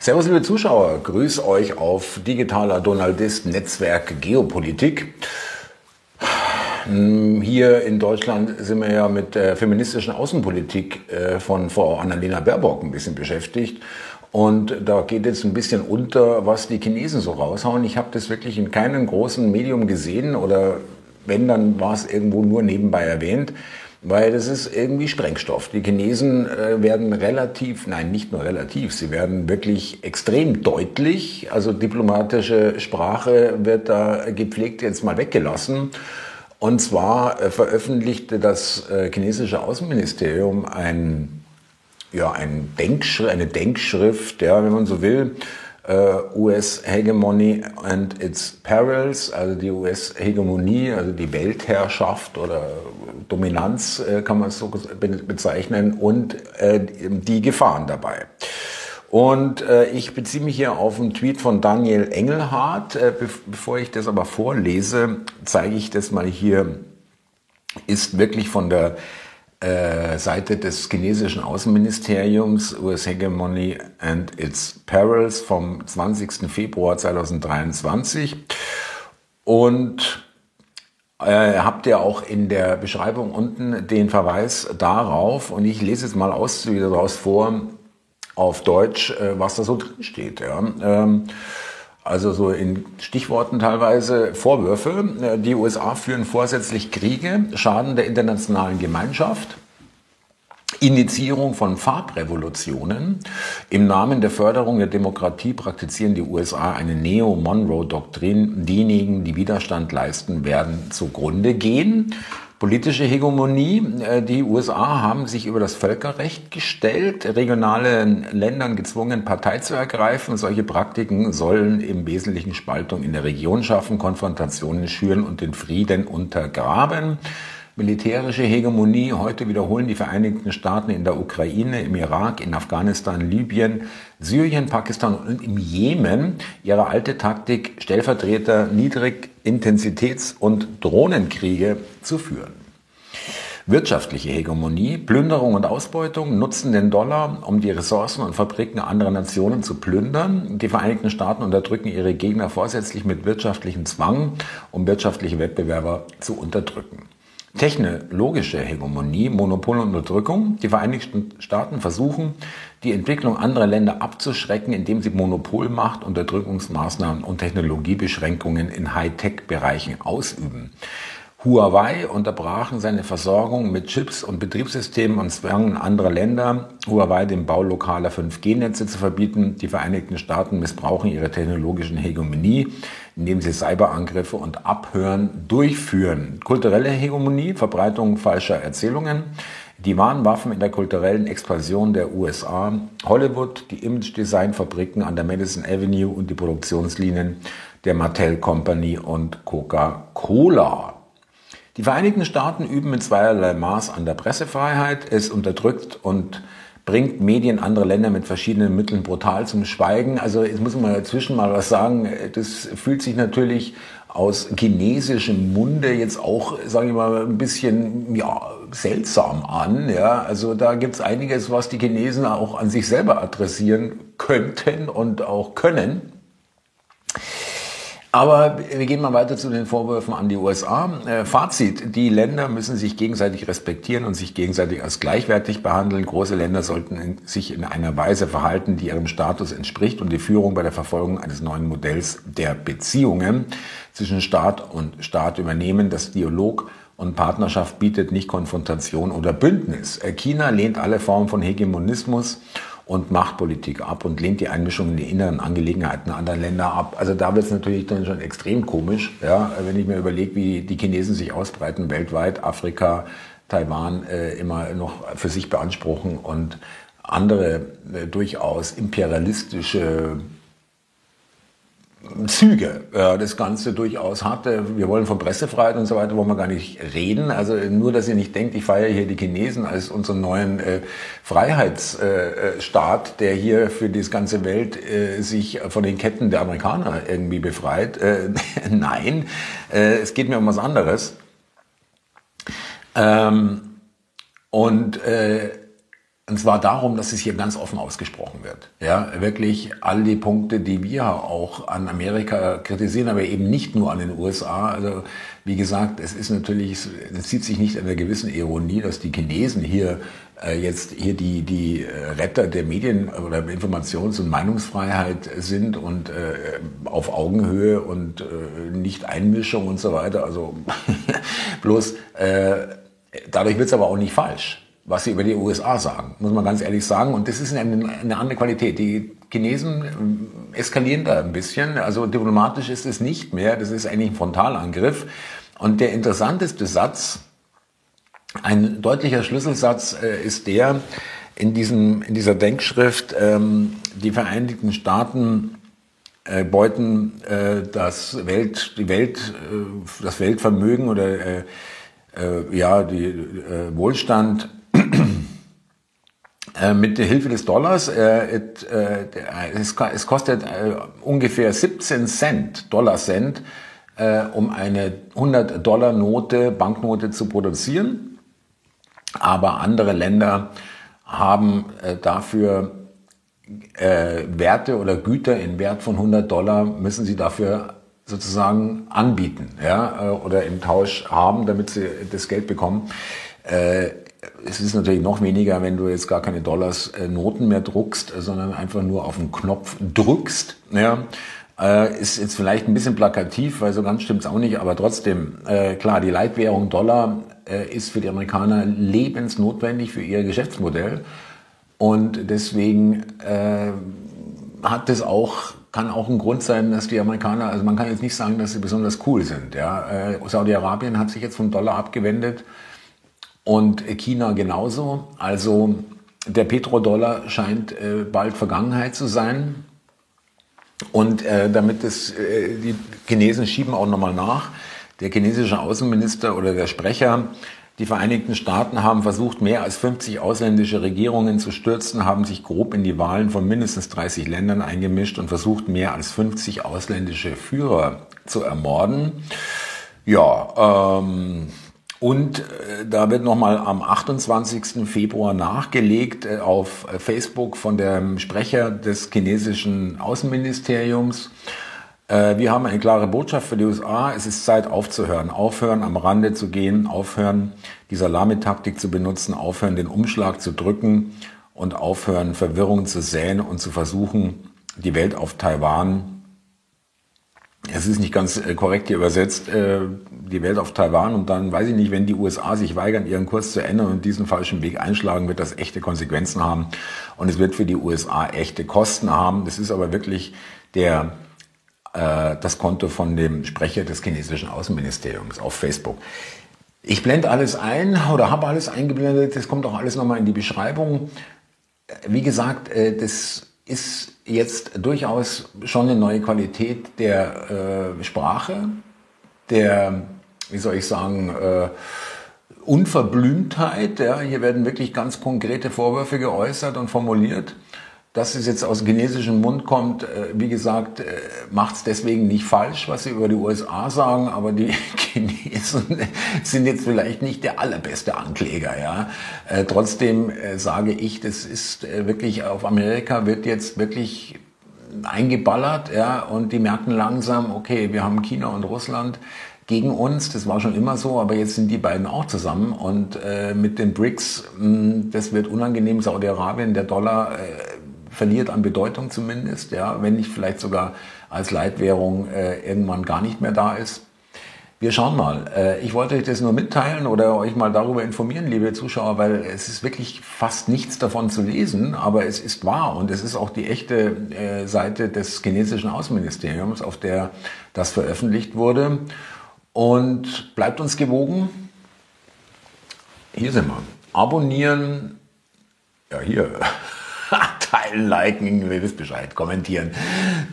Servus, liebe Zuschauer, grüß euch auf digitaler Donaldist Netzwerk Geopolitik. Hier in Deutschland sind wir ja mit der feministischen Außenpolitik äh, von Frau Annalena Baerbock ein bisschen beschäftigt. Und da geht jetzt ein bisschen unter, was die Chinesen so raushauen. Ich habe das wirklich in keinem großen Medium gesehen oder wenn, dann war es irgendwo nur nebenbei erwähnt weil das ist irgendwie Sprengstoff. Die Chinesen äh, werden relativ, nein, nicht nur relativ, sie werden wirklich extrem deutlich. Also diplomatische Sprache wird da gepflegt jetzt mal weggelassen. Und zwar äh, veröffentlichte das äh, chinesische Außenministerium ein, ja, ein Denkschrift, eine Denkschrift, ja, wenn man so will, Uh, US Hegemony and its Perils, also die US-Hegemonie, also die Weltherrschaft oder Dominanz äh, kann man es so bezeichnen und äh, die Gefahren dabei. Und äh, ich beziehe mich hier auf einen Tweet von Daniel Engelhardt. Äh, be bevor ich das aber vorlese, zeige ich das mal hier. Ist wirklich von der äh, Seite des chinesischen Außenministeriums US Hegemony and its Perils vom 20. Februar 2023. Und äh, habt ihr auch in der Beschreibung unten den Verweis darauf und ich lese jetzt mal Auszüge daraus vor auf Deutsch, äh, was da so drin steht. Ja. Ähm, also so in Stichworten teilweise Vorwürfe. Äh, die USA führen vorsätzlich Kriege, schaden der internationalen Gemeinschaft. Initiierung von Farbrevolutionen. Im Namen der Förderung der Demokratie praktizieren die USA eine Neo-Monroe-Doktrin. Diejenigen, die Widerstand leisten, werden zugrunde gehen. Politische Hegemonie. Äh, die USA haben sich über das Völkerrecht gestellt, regionale Ländern gezwungen, Partei zu ergreifen. Solche Praktiken sollen im Wesentlichen Spaltung in der Region schaffen, Konfrontationen schüren und den Frieden untergraben militärische Hegemonie. Heute wiederholen die Vereinigten Staaten in der Ukraine, im Irak, in Afghanistan, Libyen, Syrien, Pakistan und im Jemen ihre alte Taktik, Stellvertreter Niedrigintensitäts- und Drohnenkriege zu führen. Wirtschaftliche Hegemonie, Plünderung und Ausbeutung nutzen den Dollar, um die Ressourcen und Fabriken anderer Nationen zu plündern. Die Vereinigten Staaten unterdrücken ihre Gegner vorsätzlich mit wirtschaftlichem Zwang, um wirtschaftliche Wettbewerber zu unterdrücken. Technologische Hegemonie, Monopol und Unterdrückung. Die Vereinigten Staaten versuchen, die Entwicklung anderer Länder abzuschrecken, indem sie Monopolmacht, Unterdrückungsmaßnahmen und Technologiebeschränkungen in Hightech-Bereichen ausüben. Huawei unterbrachen seine Versorgung mit Chips und Betriebssystemen und zwangen andere Länder, Huawei den Bau lokaler 5G-Netze zu verbieten. Die Vereinigten Staaten missbrauchen ihre technologischen Hegemonie, indem sie Cyberangriffe und Abhören durchführen. Kulturelle Hegemonie, Verbreitung falscher Erzählungen. Die wahren Waffen in der kulturellen Expansion der USA, Hollywood, die Image-Design-Fabriken an der Madison Avenue und die Produktionslinien der Mattel Company und Coca-Cola. Die Vereinigten Staaten üben mit zweierlei Maß an der Pressefreiheit. Es unterdrückt und bringt Medien anderer Länder mit verschiedenen Mitteln brutal zum Schweigen. Also jetzt muss man dazwischen mal was sagen. Das fühlt sich natürlich aus chinesischem Munde jetzt auch, sage ich mal, ein bisschen ja, seltsam an. Ja, also da gibt's einiges, was die Chinesen auch an sich selber adressieren könnten und auch können. Aber wir gehen mal weiter zu den Vorwürfen an die USA. Äh, Fazit, die Länder müssen sich gegenseitig respektieren und sich gegenseitig als gleichwertig behandeln. Große Länder sollten sich in einer Weise verhalten, die ihrem Status entspricht und die Führung bei der Verfolgung eines neuen Modells der Beziehungen zwischen Staat und Staat übernehmen. Das Dialog und Partnerschaft bietet nicht Konfrontation oder Bündnis. Äh, China lehnt alle Formen von Hegemonismus und Machtpolitik ab und lehnt die Einmischung in die inneren Angelegenheiten anderer Länder ab. Also da wird es natürlich dann schon extrem komisch, ja, wenn ich mir überlege, wie die Chinesen sich ausbreiten weltweit, Afrika, Taiwan äh, immer noch für sich beanspruchen und andere äh, durchaus imperialistische Züge äh, das Ganze durchaus hatte. Wir wollen von Pressefreiheit und so weiter, wollen wir gar nicht reden. Also nur, dass ihr nicht denkt, ich feiere hier die Chinesen als unseren neuen äh, Freiheitsstaat, äh, der hier für die ganze Welt äh, sich von den Ketten der Amerikaner irgendwie befreit. Äh, nein, äh, es geht mir um was anderes. Ähm, und äh, und zwar darum, dass es hier ganz offen ausgesprochen wird. Ja, wirklich all die Punkte, die wir auch an Amerika kritisieren, aber eben nicht nur an den USA. Also, wie gesagt, es ist natürlich, es zieht sich nicht an einer gewissen Ironie, dass die Chinesen hier äh, jetzt hier die, die äh, Retter der Medien- oder Informations- und Meinungsfreiheit sind und äh, auf Augenhöhe und äh, nicht Einmischung und so weiter. Also bloß äh, dadurch wird es aber auch nicht falsch was sie über die USA sagen, muss man ganz ehrlich sagen. Und das ist eine, eine andere Qualität. Die Chinesen ähm, eskalieren da ein bisschen. Also diplomatisch ist es nicht mehr. Das ist eigentlich ein Frontalangriff. Und der interessanteste Satz, ein deutlicher Schlüsselsatz äh, ist der in, diesem, in dieser Denkschrift, ähm, die Vereinigten Staaten äh, beuten äh, das, Welt, die Welt, äh, das Weltvermögen oder äh, äh, ja, die äh, Wohlstand äh, mit der Hilfe des Dollars, äh, äh, es, es, kostet äh, ungefähr 17 Cent, Dollar Cent, um eine 100 Dollar Note, Banknote zu produzieren. Aber andere Länder haben dafür Werte oder Güter in Wert von 100 Dollar, müssen sie dafür sozusagen anbieten ja, oder im Tausch haben, damit sie das Geld bekommen es ist natürlich noch weniger, wenn du jetzt gar keine Dollars äh, Noten mehr druckst, äh, sondern einfach nur auf den Knopf drückst. Ja, äh, ist jetzt vielleicht ein bisschen plakativ, weil so ganz stimmt's auch nicht, aber trotzdem, äh, klar, die Leitwährung Dollar äh, ist für die Amerikaner lebensnotwendig für ihr Geschäftsmodell. Und deswegen äh, hat das auch kann auch ein Grund sein, dass die Amerikaner, also man kann jetzt nicht sagen, dass sie besonders cool sind. Ja, äh, Saudi-Arabien hat sich jetzt vom Dollar abgewendet und China genauso. Also der Petrodollar scheint äh, bald Vergangenheit zu sein. Und äh, damit es, äh, die Chinesen schieben auch nochmal nach. Der chinesische Außenminister oder der Sprecher, die Vereinigten Staaten haben versucht, mehr als 50 ausländische Regierungen zu stürzen, haben sich grob in die Wahlen von mindestens 30 Ländern eingemischt und versucht, mehr als 50 ausländische Führer zu ermorden. Ja, ähm, und äh, da wird nochmal am 28. Februar nachgelegt äh, auf Facebook von dem Sprecher des chinesischen Außenministeriums. Äh, wir haben eine klare Botschaft für die USA. Es ist Zeit aufzuhören. Aufhören, am Rande zu gehen. Aufhören, die Salamitaktik zu benutzen. Aufhören, den Umschlag zu drücken. Und aufhören, Verwirrung zu säen und zu versuchen, die Welt auf Taiwan es ist nicht ganz äh, korrekt hier übersetzt, äh, die Welt auf Taiwan und dann weiß ich nicht, wenn die USA sich weigern, ihren Kurs zu ändern und diesen falschen Weg einschlagen, wird das echte Konsequenzen haben und es wird für die USA echte Kosten haben. Das ist aber wirklich der, äh, das Konto von dem Sprecher des chinesischen Außenministeriums auf Facebook. Ich blende alles ein oder habe alles eingeblendet, das kommt auch alles nochmal in die Beschreibung. Wie gesagt, das ist jetzt durchaus schon eine neue Qualität der äh, Sprache, der, wie soll ich sagen, äh, Unverblümtheit. Ja. Hier werden wirklich ganz konkrete Vorwürfe geäußert und formuliert. Dass es jetzt aus chinesischem Mund kommt, äh, wie gesagt, äh, macht es deswegen nicht falsch, was sie über die USA sagen, aber die Chinesen sind jetzt vielleicht nicht der allerbeste Ankläger. Ja? Äh, trotzdem sage ich, das ist wirklich auf Amerika wird jetzt wirklich eingeballert, ja, und die merken langsam, okay, wir haben China und Russland gegen uns, das war schon immer so, aber jetzt sind die beiden auch zusammen und äh, mit den BRICS, mh, das wird unangenehm, Saudi-Arabien, der Dollar verliert an Bedeutung zumindest, ja, wenn nicht vielleicht sogar als Leitwährung äh, irgendwann gar nicht mehr da ist. Wir schauen mal. Äh, ich wollte euch das nur mitteilen oder euch mal darüber informieren, liebe Zuschauer, weil es ist wirklich fast nichts davon zu lesen, aber es ist wahr und es ist auch die echte äh, Seite des chinesischen Außenministeriums, auf der das veröffentlicht wurde. Und bleibt uns gewogen. Hier sind wir. Abonnieren. Ja, hier. Teilen, liken, ihr wisst Bescheid, kommentieren.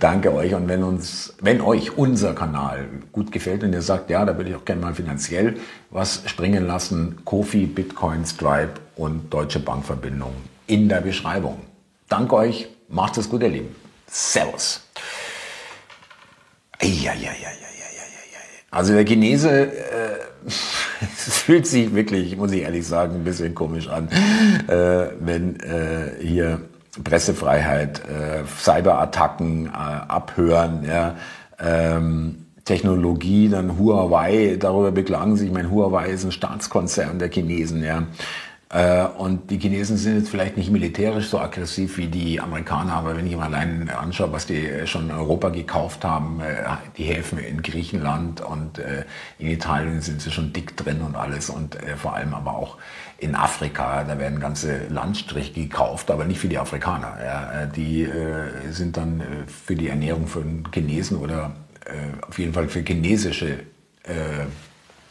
Danke euch. Und wenn uns, wenn euch unser Kanal gut gefällt und ihr sagt, ja, da würde ich auch gerne mal finanziell was springen lassen, Kofi, Bitcoin, Stripe und Deutsche Bankverbindung in der Beschreibung. Danke euch. Macht es gut, ihr Lieben. Servus. Also der Chinese, äh, fühlt sich wirklich, muss ich ehrlich sagen, ein bisschen komisch an, äh, wenn äh, hier Pressefreiheit, äh, Cyberattacken äh, abhören, ja, ähm, Technologie, dann Huawei, darüber beklagen sich, mein Huawei ist ein Staatskonzern der Chinesen, ja. Äh, und die Chinesen sind jetzt vielleicht nicht militärisch so aggressiv wie die Amerikaner, aber wenn ich mir allein anschaue, was die schon in Europa gekauft haben, äh, die Häfen in Griechenland und äh, in Italien sind sie schon dick drin und alles und vor allem aber auch in Afrika, da werden ganze Landstriche gekauft, aber nicht für die Afrikaner. Die sind dann für die Ernährung von Chinesen oder auf jeden Fall für chinesische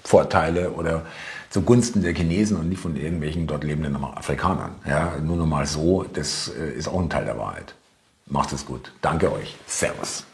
Vorteile oder zugunsten der Chinesen und nicht von irgendwelchen dort lebenden Afrikanern. Ja, nur noch mal so, das äh, ist auch ein Teil der Wahrheit. Macht es gut. Danke euch. Servus.